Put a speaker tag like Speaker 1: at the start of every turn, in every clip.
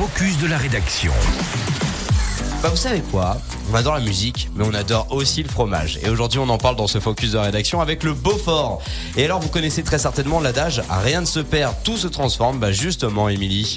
Speaker 1: focus de la rédaction.
Speaker 2: Bah vous savez quoi? On adore la musique, mais on adore aussi le fromage. Et aujourd'hui, on en parle dans ce focus de rédaction avec le Beaufort. Et alors, vous connaissez très certainement l'adage rien ne se perd, tout se transforme. Bah justement, Émilie.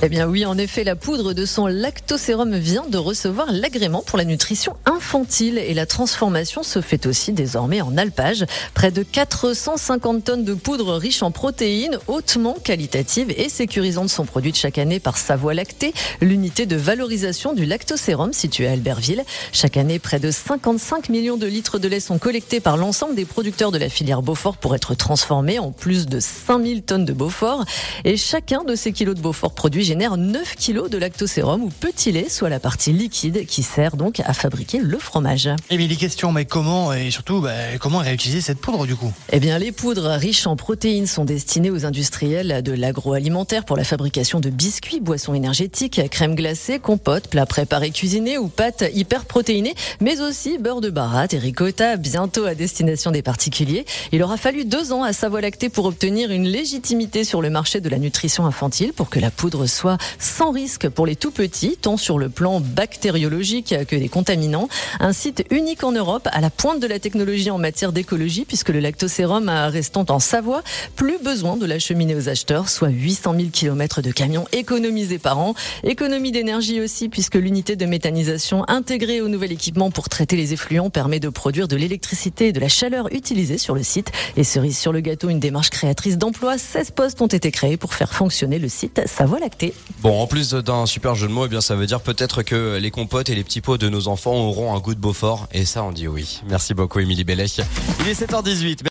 Speaker 3: Eh bien oui, en effet, la poudre de son lactosérum vient de recevoir l'agrément pour la nutrition infantile et la transformation se fait aussi désormais en alpage. Près de 450 tonnes de poudre riche en protéines, hautement qualitative et sécurisante sont produites chaque année par Savoie Lactée, l'unité de valorisation du lactosérum située à Albertville. Chaque année, près de 55 millions de litres de lait sont collectés par l'ensemble des producteurs de la filière Beaufort pour être transformés en plus de 5000 tonnes de Beaufort. Et chacun de ces kilos de Beaufort produits génère 9 kg de lactosérum ou petit lait, soit la partie liquide qui sert donc à fabriquer le fromage.
Speaker 4: Émilie, question, mais comment et surtout bah, comment réutiliser cette poudre du coup?
Speaker 3: Eh bien, les poudres riches en protéines sont destinées aux industriels de l'agroalimentaire pour la fabrication de biscuits, boissons énergétiques, crème glacée, compotes, plats préparés cuisinés ou pâtes hyper protéinées, mais aussi beurre de baratte et ricotta, bientôt à destination des particuliers. Il aura fallu deux ans à Savoie Lactée pour obtenir une légitimité sur le marché de la nutrition infantile pour que la poudre soit sans risque pour les tout petits, tant sur le plan bactériologique que des contaminants. Un site unique en Europe à la pointe de la technologie en matière d'écologie, puisque le lactosérum restant en Savoie, plus besoin de l'acheminer aux acheteurs, soit 800 000 km de camions économisés par an. Économie d'énergie aussi, puisque l'unité de méthanisation intégrée au nouvel équipement pour traiter les effluents permet de produire de l'électricité et de la chaleur utilisée sur le site. Et cerise sur le gâteau, une démarche créatrice d'emplois. 16 postes ont été créés pour faire fonctionner le site Savoie
Speaker 2: Bon, en plus d'un super jeu de mots, eh bien ça veut dire peut-être que les compotes et les petits pots de nos enfants auront un goût de Beaufort. Et ça, on dit oui. Merci beaucoup, Émilie Bellet. Il est 7h18.